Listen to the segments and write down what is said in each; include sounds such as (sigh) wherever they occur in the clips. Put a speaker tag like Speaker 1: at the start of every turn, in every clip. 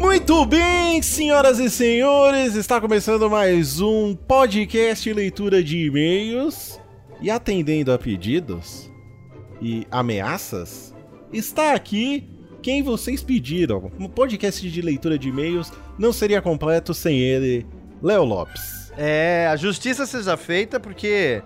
Speaker 1: Muito bem, senhoras e senhores, está começando mais um podcast leitura de e-mails e atendendo a pedidos e ameaças. Está aqui quem vocês pediram. Um podcast de leitura de e-mails não seria completo sem ele, Léo Lopes.
Speaker 2: É, a justiça seja feita porque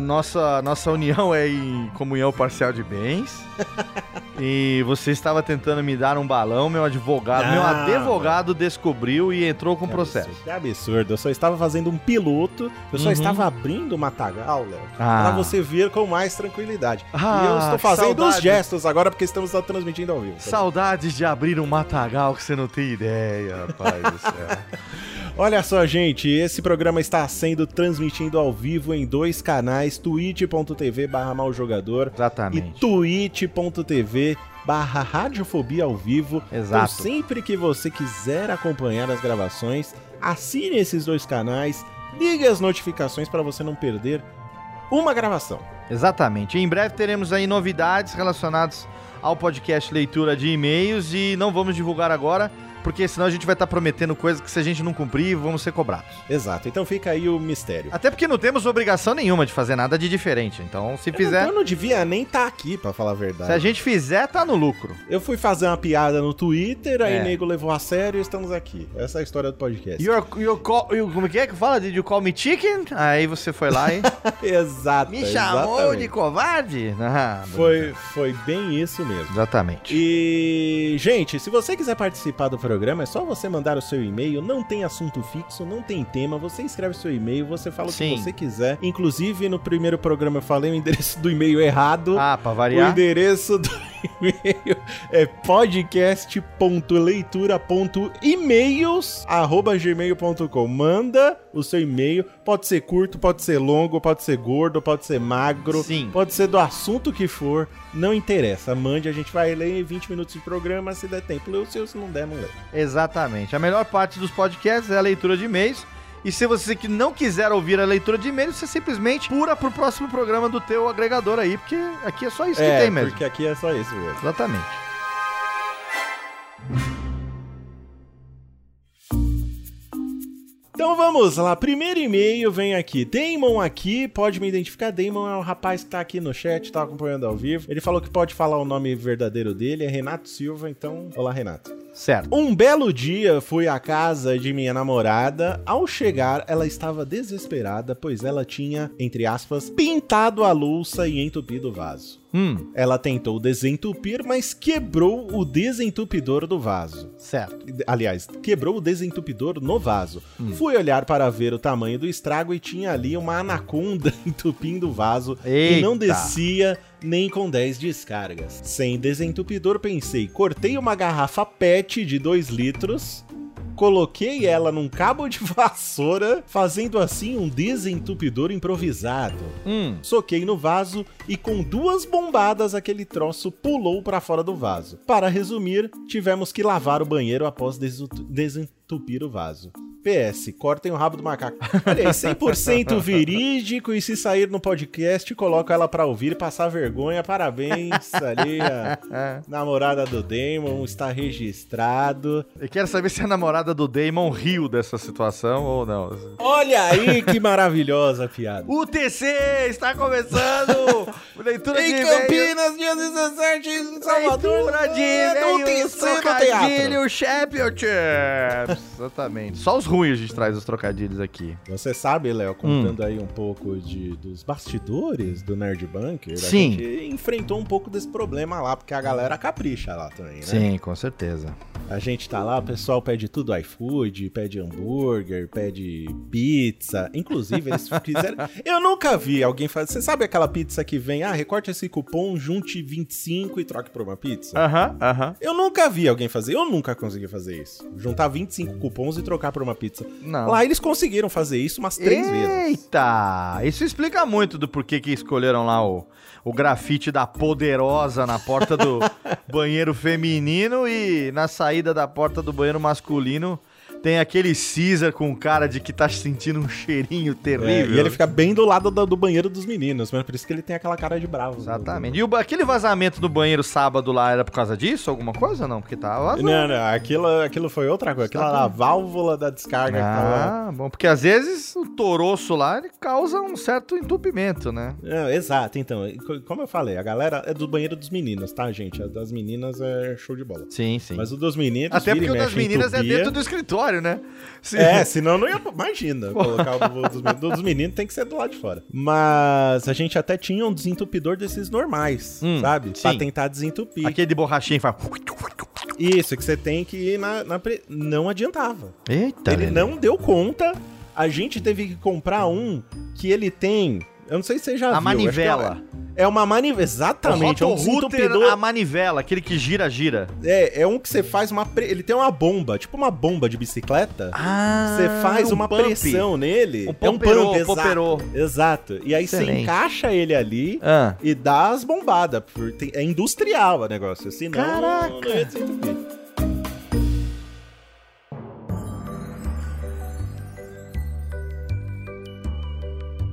Speaker 2: nossa, nossa união é em comunhão parcial de bens. (laughs) e você estava tentando me dar um balão, meu advogado, meu
Speaker 1: Ah,
Speaker 2: advogado descobriu e entrou com
Speaker 1: Que
Speaker 2: processo.
Speaker 1: absurdo, Que absurdo. Eu só estava fazendo um piloto, eu só
Speaker 2: Uhum.
Speaker 1: estava abrindo o matagal, Léo,
Speaker 2: Ah.
Speaker 1: pra você ver com mais tranquilidade.
Speaker 2: Ah,
Speaker 1: e eu estou fazendo
Speaker 2: saudade.
Speaker 1: os gestos agora porque estamos transmitindo ao vivo.
Speaker 2: Saudades de abrir um matagal que você não tem ideia, rapaz do céu. (laughs)
Speaker 1: Olha só, gente, esse programa está sendo transmitido ao vivo em dois canais, twitch.tv barra maljogador e twitch.tv barra radiofobia ao vivo.
Speaker 2: Exato.
Speaker 1: Então sempre que você quiser acompanhar as gravações, assine esses dois canais, ligue as notificações para você não perder uma gravação.
Speaker 2: Exatamente. Em breve teremos aí novidades relacionadas ao podcast leitura de e-mails e não vamos divulgar agora, porque senão a gente vai estar prometendo coisas que se a gente não cumprir, vamos ser cobrados.
Speaker 1: Exato, então fica aí o mistério.
Speaker 2: Até porque não temos obrigação nenhuma de fazer nada de diferente. Então, se
Speaker 1: Eu
Speaker 2: fizer,
Speaker 1: não, eu não devia nem estar aqui, pra falar a verdade.
Speaker 2: se a gente fizer, tá no lucro.
Speaker 1: Eu fui fazer uma piada no Twitter, aí
Speaker 2: É.
Speaker 1: o nego levou a sério e estamos aqui. Essa é a história do podcast.
Speaker 2: You're, you're call, you- como que é que fala? Did you call me chicken? Aí você foi lá e (laughs)
Speaker 1: Exato.
Speaker 2: me chamou
Speaker 1: exatamente.
Speaker 2: de covarde? Ah,
Speaker 1: Foi, foi bem isso mesmo.
Speaker 2: Exatamente.
Speaker 1: E, gente, se você quiser participar do programa, é só você mandar o seu e-mail. Não tem assunto fixo, não tem tema. Você escreve seu e-mail, você fala o
Speaker 2: Sim.
Speaker 1: que você quiser. Inclusive, no primeiro programa eu falei o endereço do e-mail errado.
Speaker 2: Ah, pra
Speaker 1: O
Speaker 2: variar.
Speaker 1: endereço do e-mail é podcast.leitura.emails@gmail.com. Manda o seu e-mail. Pode ser curto, pode ser longo, pode ser gordo, pode ser magro,
Speaker 2: Sim.
Speaker 1: pode ser do assunto que for. Não interessa. Mande, a gente vai ler em 20 minutos de programa. Se der tempo, lê o seu. Se não der, não lê.
Speaker 2: Exatamente. A melhor parte dos podcasts é a leitura de e-mails. E se você que não quiser ouvir a leitura de e-mails, você simplesmente pula pro próximo programa do teu agregador aí, porque aqui é só isso que
Speaker 1: é,
Speaker 2: tem mesmo.
Speaker 1: porque aqui é só isso mesmo.
Speaker 2: Exatamente.
Speaker 1: Então vamos lá, primeiro e-mail vem aqui. Damon aqui, pode me identificar. Damon é o rapaz que tá aqui no chat, tá acompanhando ao vivo. Ele falou que pode falar o nome verdadeiro dele, é Renato Silva, então. Olá, Renato.
Speaker 2: Certo.
Speaker 1: Um belo dia fui à casa de minha namorada. Ao chegar, ela estava desesperada, pois ela tinha, entre aspas, pintado a louça e entupido o vaso.
Speaker 2: Hum,
Speaker 1: Ela tentou desentupir, mas quebrou o desentupidor do vaso.
Speaker 2: certo.
Speaker 1: Aliás, quebrou o desentupidor no vaso. Fui olhar para ver o tamanho do estrago e tinha ali uma anaconda (laughs) entupindo o vaso e não
Speaker 2: Eita.
Speaker 1: descia nem com 10 descargas. Sem desentupidor, pensei, cortei uma garrafa PET de 2 litros. Coloquei ela num cabo de (laughs) vassoura, fazendo assim um desentupidor improvisado.
Speaker 2: Hum,
Speaker 1: Soquei no vaso e com duas bombadas aquele troço pulou para fora do vaso. Para resumir, tivemos que lavar o banheiro após desentupir o vaso. PS, cortem o rabo do macaco. Olha aí, 100% (laughs) verídico e se sair no podcast, coloco ela pra ouvir e passar vergonha. Parabéns ali, a (laughs) namorada do Damon está registrado.
Speaker 2: eu quero saber se a namorada do Damon riu dessa situação ou não.
Speaker 1: Olha aí que maravilhosa piada.
Speaker 2: O TC está começando! (laughs) Leitura de
Speaker 1: Em
Speaker 2: e-mails.
Speaker 1: Campinas, dia 17, em Salvador,
Speaker 2: Leitura de
Speaker 1: é, no
Speaker 2: e-mails,
Speaker 1: terceiro teatro.
Speaker 2: Exatamente. Só os ruins a gente traz os trocadilhos aqui.
Speaker 1: Você sabe, Léo, contando
Speaker 2: Hum.
Speaker 1: aí um pouco de, dos bastidores do Nerd Bunker,
Speaker 2: Sim.
Speaker 1: a gente enfrentou um pouco desse problema lá, porque a galera capricha lá também, né?
Speaker 2: Sim, com certeza.
Speaker 1: A gente tá lá, o pessoal pede tudo iFood, pede hambúrguer, pede pizza. Inclusive, eles (laughs) fizeram. Eu nunca vi alguém fazer. Você sabe aquela pizza que vem, ah, recorte esse cupom, junte 25 e troque por uma pizza?
Speaker 2: Aham, aham.
Speaker 1: Eu nunca vi alguém fazer, eu nunca consegui fazer isso. Juntar 25 cupons e trocar por uma pizza.
Speaker 2: Não.
Speaker 1: Lá eles conseguiram fazer isso umas três vezes.
Speaker 2: Eita! Isso explica muito do porquê que escolheram lá o, o grafite da poderosa na porta do (laughs) banheiro feminino e na saída da porta do banheiro masculino Tem aquele Caesar com cara de que tá sentindo um cheirinho
Speaker 1: É,
Speaker 2: terrível.
Speaker 1: e ele fica bem do lado do, do banheiro dos meninos, mas por isso que ele tem aquela cara de bravo.
Speaker 2: Exatamente. E o, aquele vazamento do banheiro sábado lá era por causa disso? Alguma coisa? Não, porque tava vazando.
Speaker 1: Não, não, aquilo, aquilo foi outra coisa. Aquilo era a válvula da descarga que tava.
Speaker 2: Ah, bom, porque às vezes o toroço lá ele causa um certo entupimento, né?
Speaker 1: Não, exato, então. co- Como eu falei, a galera é do banheiro dos meninos, tá, gente? A das meninas é show de bola.
Speaker 2: Sim, sim.
Speaker 1: Mas o dos meninos.
Speaker 2: Até porque o das meninas é
Speaker 1: entupia.
Speaker 2: dentro do escritório, né? Se-
Speaker 1: É, senão não ia. Imagina, colocar o dos meninos. Dos meninos tem que ser do lado de fora. Mas a gente até tinha um desentupidor desses normais,
Speaker 2: Hum,
Speaker 1: sabe? Pra
Speaker 2: sim.
Speaker 1: tentar desentupir.
Speaker 2: Aquele de borrachinha faz.
Speaker 1: Isso, que você tem que ir na. na pre- Não adiantava.
Speaker 2: Eita,
Speaker 1: ele
Speaker 2: velho.
Speaker 1: não deu conta. A gente teve que comprar um que ele tem. Eu não sei se você já
Speaker 2: A
Speaker 1: viu. acho que
Speaker 2: manivela.
Speaker 1: É uma manivela. Exatamente. É um desentupidor.
Speaker 2: a manivela, aquele que gira, gira.
Speaker 1: É, é um que você faz uma. pre- Ele tem uma bomba, tipo uma bomba de bicicleta.
Speaker 2: Ah,
Speaker 1: Você faz
Speaker 2: um
Speaker 1: uma
Speaker 2: pump.
Speaker 1: pressão nele.
Speaker 2: Um
Speaker 1: é um
Speaker 2: pomperô,
Speaker 1: pump, exato.
Speaker 2: pomperô.
Speaker 1: Exato. E aí você encaixa ele ali
Speaker 2: Ah.
Speaker 1: e dá as bombadas. É industrial o negócio. Senão
Speaker 2: Caraca.
Speaker 1: não ia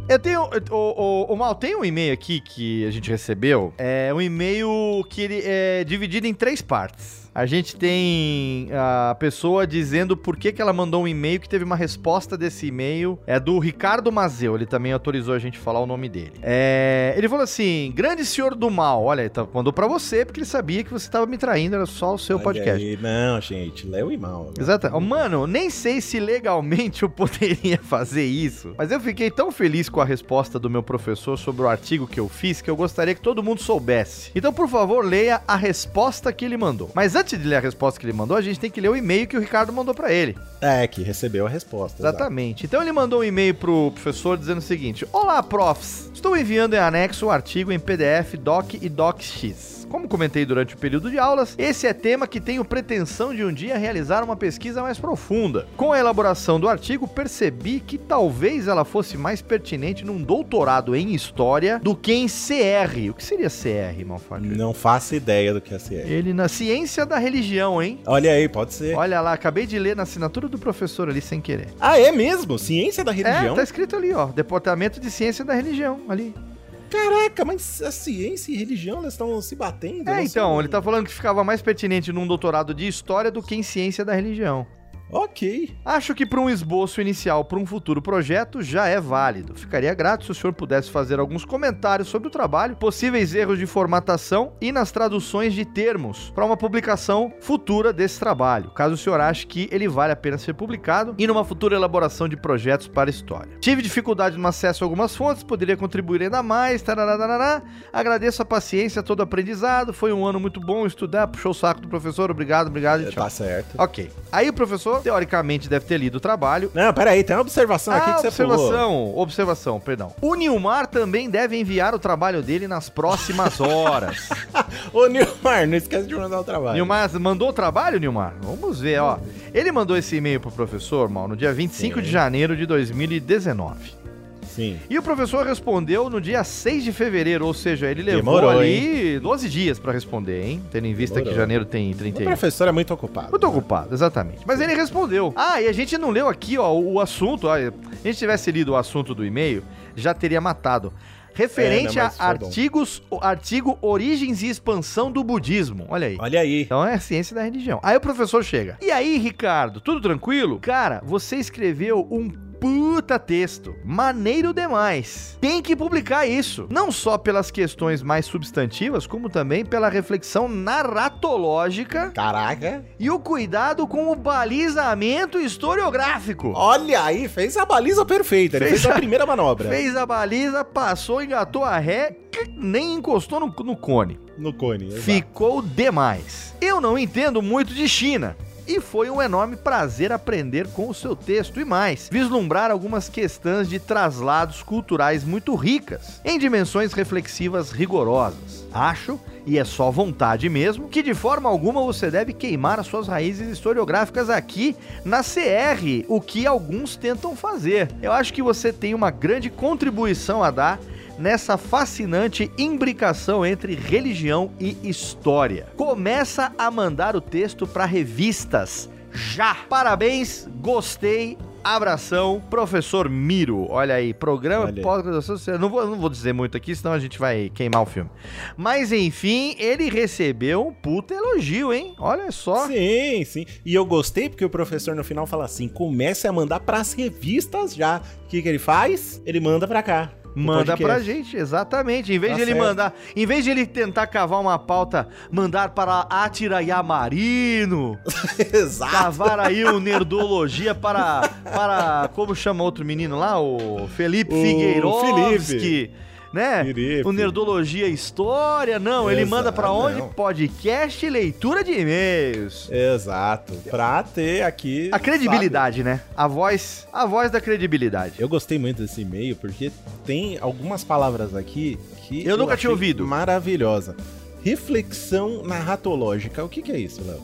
Speaker 2: Eu tenho. O, o, o Mal, tem um e-mail aqui que a gente recebeu. É um e-mail que ele é dividido em três partes. A gente tem a pessoa dizendo por que, que ela mandou um e-mail que teve uma resposta desse e-mail. É do Ricardo Mazeu, ele também autorizou a gente falar o nome dele. É, ele falou assim: Grande senhor do mal, olha, ele tá- mandou pra você porque ele sabia que você tava me traindo, era só o seu
Speaker 1: Olha
Speaker 2: podcast.
Speaker 1: aí. Não, gente. Léo e mal.
Speaker 2: Exato. Oh, Mano, nem sei se legalmente (laughs) eu poderia fazer isso, mas eu fiquei tão feliz com a resposta do meu professor sobre o artigo que eu fiz que eu gostaria que todo mundo soubesse. Então, por favor, leia a resposta que ele mandou. Mas antes de ler a resposta que ele mandou, a gente tem que ler o e-mail que o Ricardo mandou pra ele.
Speaker 1: É, que recebeu a resposta. exato.
Speaker 2: Exatamente. Então ele mandou um e-mail pro professor dizendo o seguinte: Olá, profs. Estou enviando em anexo o artigo em PDF, Doc e DocX. Como comentei durante o período de aulas, esse é tema que tenho pretensão de um dia realizar uma pesquisa mais profunda. Com a elaboração do artigo, percebi que talvez ela fosse mais pertinente num doutorado em História do que em CR. O que seria CR, Malfatti?
Speaker 1: Não faço ideia do que é CR.
Speaker 2: Ele na ciência da religião, hein?
Speaker 1: Olha aí, pode ser.
Speaker 2: Olha lá, acabei de ler na assinatura do professor ali sem querer.
Speaker 1: Ah, é mesmo? Ciência da
Speaker 2: É,
Speaker 1: religião?
Speaker 2: tá escrito ali, ó. Departamento de Ciência da Religião, ali.
Speaker 1: Caraca, mas a ciência e religião, elas estão se batendo?
Speaker 2: É, então,
Speaker 1: sei.
Speaker 2: ele tá falando que ficava mais pertinente num doutorado de História do que em Ciência da Religião.
Speaker 1: Ok.
Speaker 2: Acho que para um esboço inicial para um futuro projeto já é válido. Ficaria grato se o senhor pudesse fazer alguns comentários sobre o trabalho, possíveis erros de formatação e nas traduções de termos para uma publicação futura desse trabalho, caso o senhor ache que ele vale a pena ser publicado e numa futura elaboração de projetos para a história. Tive dificuldade no acesso a algumas fontes, poderia contribuir ainda mais, tarará. Agradeço a paciência, todo o aprendizado, foi um ano muito bom estudar, puxou o saco do professor, obrigado, obrigado e tchau.
Speaker 1: Tá certo.
Speaker 2: Ok. Aí o professor, teoricamente, deve ter lido o trabalho.
Speaker 1: Não, peraí, tem uma observação aqui
Speaker 2: ah,
Speaker 1: que você pulou.
Speaker 2: observação, observação, perdão. O Nilmar também deve enviar o trabalho dele nas próximas horas. (laughs)
Speaker 1: Ô, Nilmar, não esquece de mandar o trabalho.
Speaker 2: Nilmar, mandou o trabalho, Nilmar? Vamos ver, ó. Ele mandou esse e-mail pro professor, mal, no dia 25
Speaker 1: Sim.
Speaker 2: de janeiro de 2019.
Speaker 1: Sim.
Speaker 2: E o professor respondeu no dia 6 de fevereiro, ou seja, ele levou
Speaker 1: Demorou,
Speaker 2: ali 12 dias pra responder, hein? Tendo em vista
Speaker 1: Demorou.
Speaker 2: que janeiro tem
Speaker 1: O
Speaker 2: 31.
Speaker 1: professor é muito ocupado.
Speaker 2: Muito ocupado, exatamente. Mas ele respondeu. Ah, e a gente não leu aqui, ó, o assunto. Ó, se a gente tivesse lido o assunto do e-mail, já teria matado. Referente
Speaker 1: É, não, mas
Speaker 2: a
Speaker 1: bom.
Speaker 2: artigos, o artigo Origens e Expansão do Budismo. Olha aí.
Speaker 1: Olha aí.
Speaker 2: Então é ciência da religião. Aí o professor chega. E aí, Ricardo, tudo tranquilo? Cara, você escreveu um puta texto. Maneiro demais. Tem que publicar isso. Não só pelas questões mais substantivas, como também pela reflexão narratológica
Speaker 1: Caraca.
Speaker 2: e o cuidado com o balizamento historiográfico.
Speaker 1: Olha aí, fez a baliza perfeita. Ele
Speaker 2: Fez
Speaker 1: fez, a
Speaker 2: a-
Speaker 1: primeira manobra.
Speaker 2: Fez a baliza, passou, engatou a ré, nem encostou no, no cone.
Speaker 1: No cone. exato.
Speaker 2: Ficou demais. Eu não entendo muito de China. E foi um enorme prazer aprender com o seu texto e mais, vislumbrar algumas questões de traslados culturais muito ricas, em dimensões reflexivas rigorosas. Acho, e é só vontade mesmo, que de forma alguma você deve queimar as suas raízes historiográficas aqui na CR, o que alguns tentam fazer. Eu acho que você tem uma grande contribuição a dar nessa fascinante imbricação entre religião e história. Começa a mandar o texto para revistas já. Parabéns, gostei, Abração, professor Miro. Olha aí, programa pós-graduação. Não vou, não vou dizer muito aqui, senão a gente vai queimar o filme. Mas enfim, ele recebeu um puta elogio, hein? Olha só.
Speaker 1: Sim, sim. E eu gostei porque o professor no final fala assim: comece a mandar pras revistas já. O que, que ele faz? Ele manda pra cá.
Speaker 2: Manda pra gente, exatamente. Em vez tá de ele certo. mandar, em vez de ele tentar cavar uma pauta, mandar para Atira Yamarino. (laughs) Exato. Cavar aí o Nerdologia para, para, como chama outro menino lá? O Felipe o Figueirovski. Felipe né? O Nerdologia História. Não, Exato, ele manda para onde? Não. Podcast e leitura de e-mails.
Speaker 1: Exato. Pra ter aqui.
Speaker 2: A credibilidade, sabe? né? A voz, a voz da credibilidade.
Speaker 1: Eu gostei muito desse e-mail porque tem algumas palavras aqui que.
Speaker 2: Eu, eu nunca tinha ouvido.
Speaker 1: Maravilhosa. Reflexão narratológica. O que, que é isso, Léo?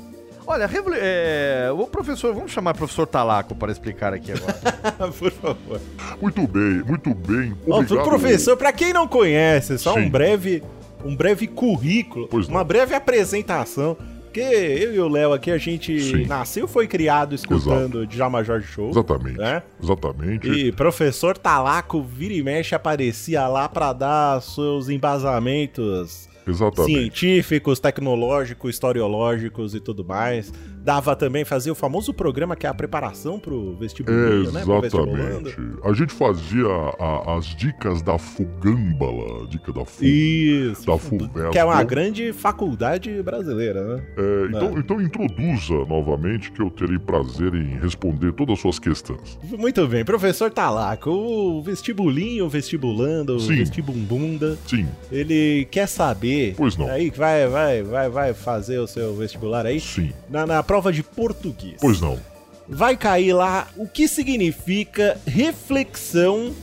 Speaker 2: Olha, é, o professor, vamos chamar o professor Talaco para explicar aqui agora. (laughs)
Speaker 1: Por favor.
Speaker 3: Muito bem, muito bem. Obrigado.
Speaker 1: professor, para quem não conhece, só Sim. um breve, um breve currículo, uma breve apresentação. Porque eu e o Léo aqui, a gente Sim. nasceu foi criado escutando Exato. Djalma Jorge Show.
Speaker 3: Exatamente. Né? Exatamente.
Speaker 1: E professor Talaco vira e mexe aparecia lá para dar seus embasamentos
Speaker 3: Exatamente.
Speaker 1: científicos, tecnológicos, historiológicos e tudo mais. Dava também fazer o famoso programa que é a preparação pro vestibulinho,
Speaker 3: é, né? Exatamente. A gente fazia a, as dicas da Fugâmbala, dica da Fu,
Speaker 1: Isso.
Speaker 3: Da
Speaker 1: Fuvesp. Que é uma grande faculdade brasileira, né?
Speaker 3: É, então, é. então introduza novamente que eu terei prazer em responder todas as suas questões.
Speaker 1: Muito bem, professor Talaco, o vestibulinho, vestibulando, Sim. vestibumbunda.
Speaker 3: Sim.
Speaker 1: Ele quer saber.
Speaker 3: Pois não.
Speaker 1: Aí vai, vai, vai, vai fazer o seu vestibular aí.
Speaker 3: Sim.
Speaker 1: Na, na prova de português.
Speaker 3: Pois não.
Speaker 1: Vai cair lá o que significa reflexão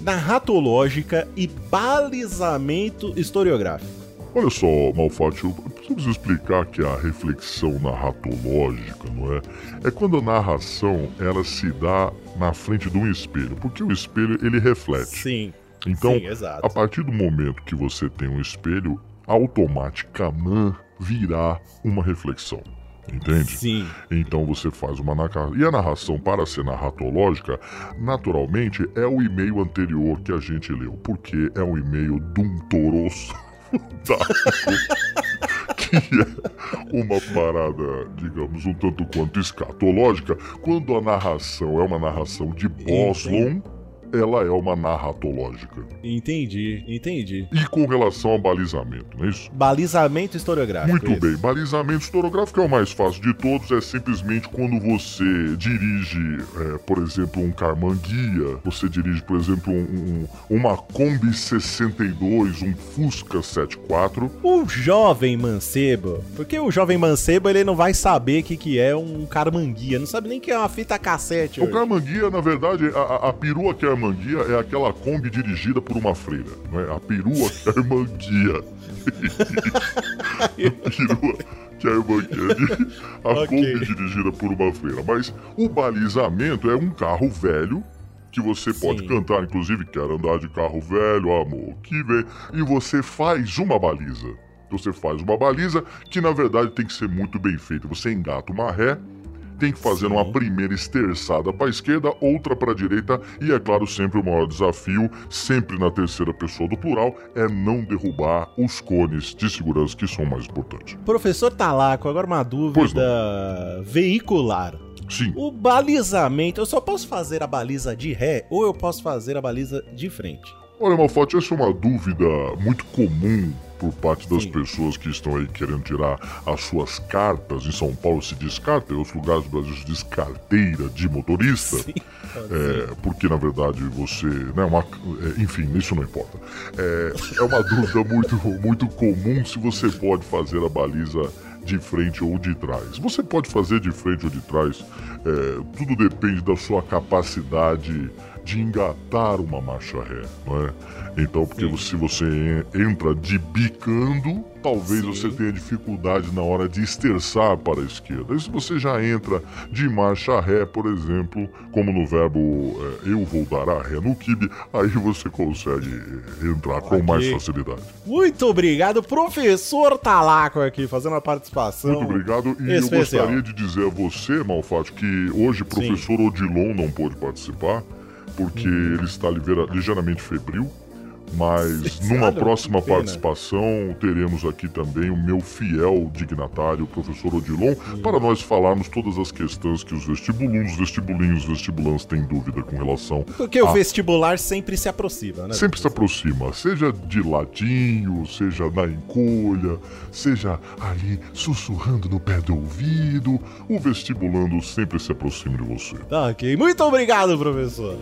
Speaker 1: narratológica e balizamento historiográfico.
Speaker 3: Olha só, Malfatti, eu preciso explicar que a reflexão narratológica, não é? É quando a narração ela se dá na frente de um espelho, porque o espelho ele reflete.
Speaker 1: Sim.
Speaker 3: Então,
Speaker 1: Sim,
Speaker 3: a partir do momento que você tem um espelho, automaticamente virá uma reflexão. Entende?
Speaker 1: Sim.
Speaker 3: Então você faz uma narração. E a narração, para ser narratológica, naturalmente é o e-mail anterior que a gente leu. Porque é um e-mail de um toroço (laughs) que é uma parada, digamos, um tanto quanto escatológica, quando a narração é uma narração de Boslon ela é uma narratológica.
Speaker 1: Entendi, entendi.
Speaker 3: E com relação ao balizamento, não é isso?
Speaker 1: Balizamento historiográfico.
Speaker 3: Muito isso. bem, balizamento historiográfico é o mais fácil de todos, é simplesmente quando você dirige, é, por exemplo, um Carmanguia, você dirige, por exemplo, um, um, uma Kombi 62, um Fusca 74.
Speaker 1: O jovem mancebo, porque o jovem mancebo ele não vai saber o que, que é um Carmanguia, não sabe nem que é uma fita cassete.
Speaker 3: O Carmanguia, na verdade, a, a perua que é Armanguia é aquela Kombi dirigida por uma freira, não é? A perua que é Armanguia. (laughs) a perua que é a Armanguia. A okay. Kombi dirigida por uma freira. Mas o balizamento é um carro velho que você Sim. pode cantar, inclusive, quero andar de carro velho, amor, que vem. E você faz uma baliza. Você faz uma baliza que na verdade tem que ser muito bem feita. Você engata uma ré tem que fazer Sim. uma primeira esterçada para a esquerda, outra para a direita e, é claro, sempre o maior desafio, sempre na terceira pessoa do plural, é não derrubar os cones de segurança que são mais importantes.
Speaker 1: Professor Talaco, agora uma dúvida veicular.
Speaker 3: Sim.
Speaker 1: O balizamento, eu só posso fazer a baliza de ré ou eu posso fazer a baliza de frente?
Speaker 3: Olha, Malfatti, essa é uma dúvida muito comum por parte das Sim. pessoas que estão aí querendo tirar as suas cartas. Em São Paulo se diz carta, em outros lugares do Brasil se diz carteira de motorista. Sim. É, porque na verdade você. Né, uma, é, enfim, isso não importa. É, é uma (laughs) dúvida muito, muito comum se você pode fazer a baliza de frente ou de trás. Você pode fazer de frente ou de trás, é, tudo depende da sua capacidade de engatar uma marcha ré, não é? Então, porque
Speaker 1: Sim.
Speaker 3: se você en- entra de bicando, talvez
Speaker 1: Sim.
Speaker 3: você tenha dificuldade na hora de esterçar para a esquerda. E se você já entra de marcha ré, por exemplo, como no verbo é, eu vou dar a ré no kibe, aí você consegue entrar com mais
Speaker 1: Ok.
Speaker 3: facilidade.
Speaker 1: Muito obrigado, professor Talaco aqui, fazendo a participação.
Speaker 3: Muito obrigado. E eu
Speaker 1: especial.
Speaker 3: gostaria de dizer a você, Malfatti, que hoje o professor Odilon não pôde participar, porque
Speaker 1: Uhum.
Speaker 3: ele está ligeira- ligeiramente febril. Mas
Speaker 1: Sim,
Speaker 3: numa próxima participação teremos aqui também o meu fiel dignatário, o professor Odilon,
Speaker 1: Uhum.
Speaker 3: para nós falarmos todas as questões que os vestibulundos, vestibulinhos, vestibulants têm dúvida com relação.
Speaker 1: Porque o
Speaker 3: a-
Speaker 1: vestibular sempre se aproxima, né?
Speaker 3: Sempre se aproxima, seja de ladinho, seja na encolha, seja ali sussurrando no pé do ouvido, o vestibulando sempre se aproxima de você.
Speaker 1: Tá, ok. Muito obrigado, professor.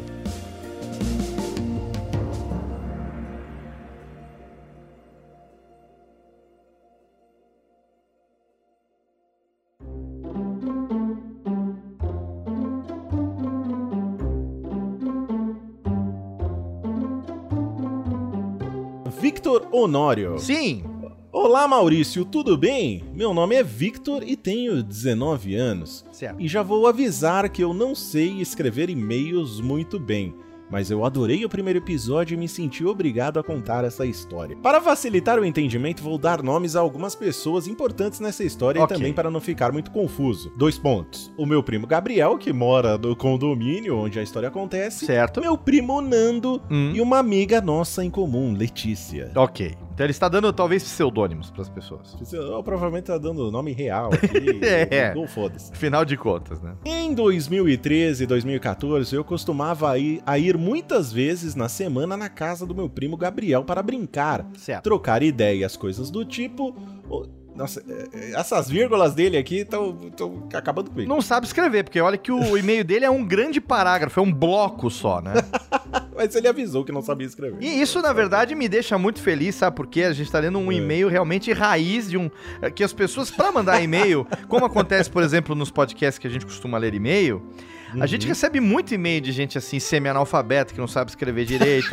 Speaker 1: Victor Honório.
Speaker 2: Sim.
Speaker 1: Olá, Maurício, tudo bem? Meu nome é Victor e tenho 19 anos.
Speaker 2: Certo.
Speaker 1: E já vou avisar que eu não sei escrever e-mails muito bem, mas eu adorei o primeiro episódio e me senti obrigado a contar essa história. Para facilitar o entendimento, vou dar nomes a algumas pessoas importantes nessa história
Speaker 2: Ok.
Speaker 1: e também para não ficar muito confuso. Dois pontos. O meu primo Gabriel, que mora no condomínio onde a história acontece.
Speaker 2: Certo.
Speaker 1: Meu primo Nando
Speaker 2: Hum.
Speaker 1: e uma amiga nossa em comum, Letícia.
Speaker 2: Ok. Então ele está dando talvez pseudônimos para as pessoas.
Speaker 1: Eu provavelmente tá dando nome real aqui. (laughs)
Speaker 2: É.
Speaker 1: Não foda-se.
Speaker 2: Afinal de contas, né?
Speaker 1: Em 2013 e 2014, eu costumava ir, a ir muitas vezes na semana na casa do meu primo Gabriel para brincar,
Speaker 2: Certo.
Speaker 1: trocar ideias, coisas do tipo. Nossa, é, é, essas vírgulas dele aqui estão acabando comigo.
Speaker 2: Não sabe escrever, porque olha que o e-mail dele é um grande parágrafo, é um bloco só, né? (laughs)
Speaker 1: Mas ele avisou que não sabia escrever.
Speaker 2: E isso, na verdade, me deixa muito feliz, sabe? Porque a gente tá lendo um
Speaker 1: É.
Speaker 2: e-mail realmente raiz de um. Que as pessoas, pra mandar e-mail, como acontece, por exemplo, nos podcasts que a gente costuma ler e-mail, a gente
Speaker 1: Uhum.
Speaker 2: recebe muito e-mail de gente assim, semi-analfabeta, que não sabe escrever direito,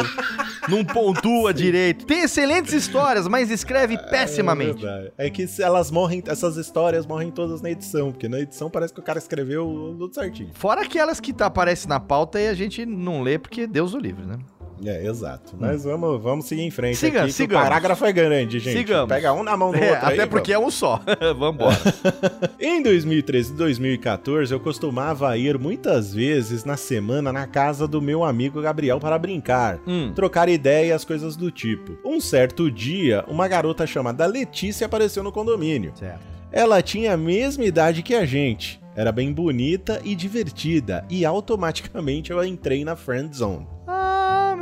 Speaker 2: não pontua direito. Tem excelentes histórias, mas escreve pessimamente.
Speaker 1: É, verdade. é que elas morrem, essas histórias morrem todas na edição, porque na edição parece que o cara escreveu tudo certinho.
Speaker 2: Fora aquelas que tá, aparecem na pauta e a gente não lê porque Deus o livre, né?
Speaker 1: É, exato. Mas vamos, vamos seguir em frente
Speaker 2: Siga-
Speaker 1: aqui,
Speaker 2: sigamos.
Speaker 1: o parágrafo é grande, gente.
Speaker 2: Sigamos.
Speaker 1: Pega um na mão do
Speaker 2: É,
Speaker 1: outro
Speaker 2: até
Speaker 1: aí,
Speaker 2: porque é um só. (laughs) Vambora. (laughs)
Speaker 1: Em 2013 e 2014, eu costumava ir muitas vezes na semana na casa do meu amigo Gabriel para brincar,
Speaker 2: Hum.
Speaker 1: trocar ideias, coisas do tipo. Um certo dia, uma garota chamada Letícia apareceu no condomínio.
Speaker 2: Certo.
Speaker 1: Ela tinha a mesma idade que a gente, era bem bonita e divertida, e automaticamente eu entrei na friend zone.
Speaker 2: Ah,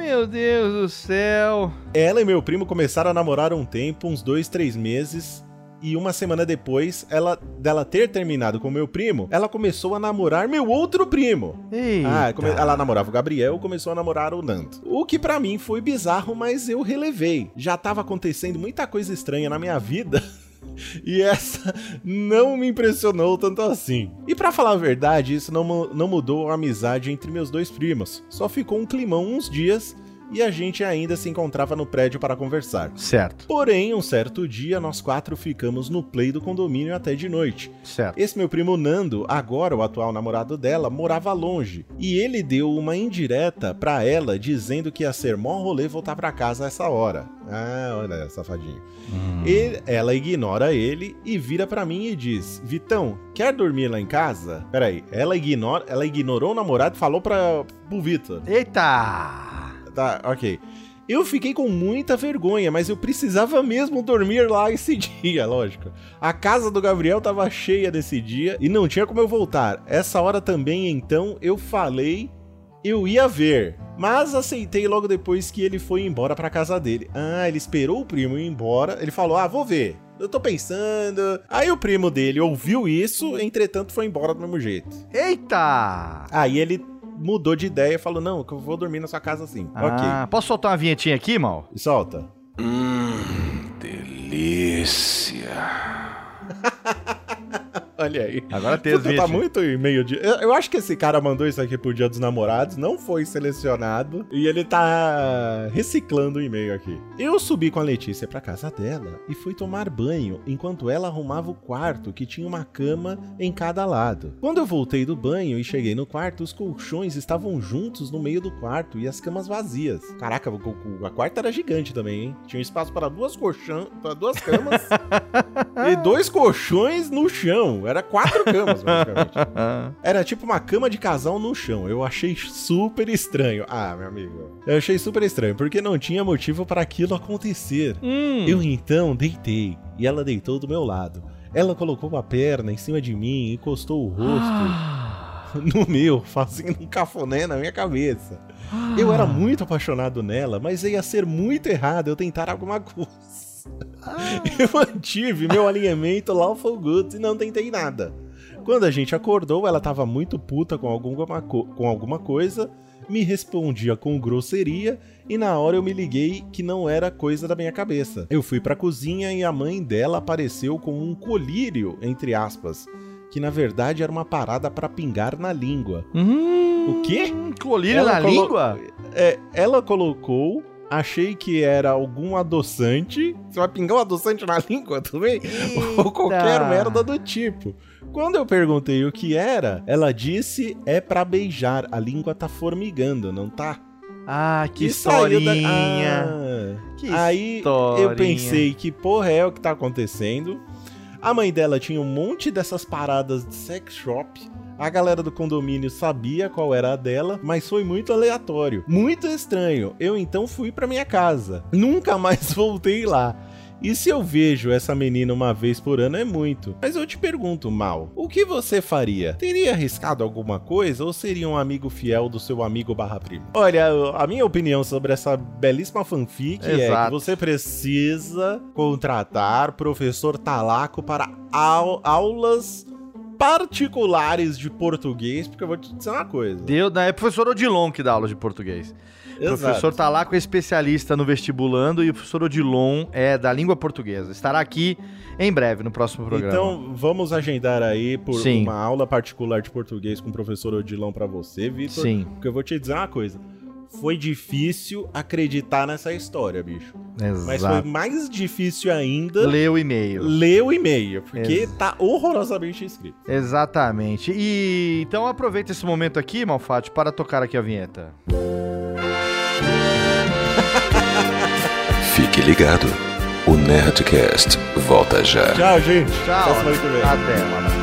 Speaker 2: meu Deus do céu.
Speaker 1: Ela e meu primo começaram a namorar um tempo, uns dois, três meses. E uma semana depois, ela dela ter terminado com meu primo, ela começou a namorar meu outro primo.
Speaker 2: Eita.
Speaker 1: Ah, come- ela namorava o Gabriel, começou a namorar o Nando. O que pra mim foi bizarro, mas eu relevei. Já tava acontecendo muita coisa estranha na minha vida. (laughs) (laughs) E essa não me impressionou tanto assim. E pra falar a verdade, isso não, não mudou a amizade entre meus dois primos. Só ficou um climão uns dias e a gente ainda se encontrava no prédio para conversar.
Speaker 2: Certo,
Speaker 1: Porém, um certo dia, nós quatro ficamos no play do condomínio até de noite.
Speaker 2: certo.
Speaker 1: Esse meu primo Nando, agora o atual namorado dela, morava longe. E ele deu uma indireta pra ela, dizendo que ia ser mó rolê voltar pra casa essa hora. Ah, olha, safadinho. Ele- ela ignora ele e vira pra mim e diz: Vitão, quer dormir lá em casa? Peraí, ela, ignora, ela ignorou o namorado e falou pra, pro Vitor.
Speaker 2: Eita!
Speaker 1: Tá, ok. Eu fiquei com muita vergonha, mas eu precisava mesmo dormir lá esse (laughs) dia, lógico. A casa do Gabriel tava cheia desse dia e não tinha como eu voltar. Essa hora também, então, eu falei eu ia ver, mas aceitei logo depois que ele foi embora pra casa dele. Ah, ele esperou o primo ir embora. Ele falou: "Ah, vou ver. Eu tô pensando". Aí o primo dele ouviu isso, entretanto foi embora do mesmo jeito.
Speaker 2: Eita!
Speaker 1: Aí ele mudou de ideia e falou: "Não, que eu vou dormir na sua casa assim". OK.
Speaker 2: Ah, posso soltar uma vinhetinha aqui, mal?
Speaker 1: E solta.
Speaker 4: Hum, delícia. (laughs)
Speaker 1: Olha aí.
Speaker 2: Agora tem
Speaker 1: Puta, tá muito e-mail de. Eu, eu acho que esse cara mandou isso aqui pro Dia dos Namorados, não foi selecionado e ele tá reciclando o e-mail aqui. Eu subi com a Letícia pra casa dela e fui tomar banho enquanto ela arrumava o quarto que tinha uma cama em cada lado. Quando eu voltei do banho e cheguei no quarto, os colchões estavam juntos no meio do quarto e as camas vazias. Caraca, a quarta era gigante também, hein? Tinha espaço para duas colchão, para duas camas (laughs) e dois colchões no chão. Era quatro camas, basicamente. (laughs) Era tipo uma cama de casal no chão. Eu achei super estranho. Ah, meu amigo. Eu achei super estranho, porque não tinha motivo para aquilo acontecer.
Speaker 2: Hum.
Speaker 1: Eu então deitei e ela deitou do meu lado. Ela colocou uma perna em cima de mim e encostou o rosto (laughs) no meu, fazendo um cafuné na minha cabeça. Eu era muito apaixonado nela, mas ia ser muito errado eu tentar alguma coisa. (laughs) Eu mantive meu alinhamento lawful good e não tentei nada. Quando a gente acordou, ela tava muito puta com alguma, co- com alguma coisa, me respondia com grosseria e na hora eu me liguei que não era coisa da minha cabeça. Eu fui pra cozinha e a mãe dela apareceu com um colírio, entre aspas, que na verdade era uma parada pra pingar na língua.
Speaker 2: Hum,
Speaker 1: O quê?
Speaker 2: Colírio
Speaker 1: Ela
Speaker 2: na língua?
Speaker 1: É, ela colocou, achei que era algum adoçante. Você vai pingar um adoçante na (laughs) língua também? Ou qualquer merda do tipo. Quando eu perguntei o que era, ela disse é pra beijar. A língua tá formigando, não tá?
Speaker 2: Ah, que
Speaker 1: saiu da-
Speaker 2: historinha.
Speaker 1: Ah.
Speaker 2: Que
Speaker 1: Aí eu
Speaker 2: historinha.
Speaker 1: pensei que porra é o que tá acontecendo. A mãe dela tinha um monte dessas paradas de sex shop. A galera do condomínio sabia qual era a dela, mas foi muito aleatório, muito estranho. Eu então fui pra minha casa. Nunca mais (laughs) voltei lá. E se eu vejo essa menina uma vez por ano é muito. Mas eu te pergunto, Mal, o que você faria? Teria arriscado alguma coisa ou seria um amigo fiel do seu amigo barra primo? Olha, a minha opinião sobre essa belíssima fanfic é que
Speaker 2: Exato.
Speaker 1: você precisa contratar professor Talaco para au- aulas particulares de português, porque eu vou te dizer uma coisa.
Speaker 2: Deu, né? É professor Odilon que dá aula de português. O professor Talaco é especialista no vestibulando e o professor Odilon é da língua portuguesa. Estará aqui em breve no próximo programa.
Speaker 1: Então, vamos agendar aí por
Speaker 2: Sim.
Speaker 1: uma aula particular de português com o professor Odilon pra você, Vitor.
Speaker 2: Sim.
Speaker 1: Porque eu vou te dizer uma coisa. Foi difícil acreditar nessa história, bicho. Mas foi
Speaker 2: Exato.
Speaker 1: mais difícil ainda
Speaker 2: Lê o e-mail.
Speaker 1: ler o e-mail, porque
Speaker 2: Ex-
Speaker 1: tá horrorosamente escrito.
Speaker 2: Exatamente. E então aproveita esse momento aqui, Malfatti, para tocar aqui a vinheta.
Speaker 4: Fique ligado. O Nerdcast volta já.
Speaker 1: Tchau, gente.
Speaker 2: Tchau.
Speaker 1: Até semana que vem.
Speaker 2: Até, abraço.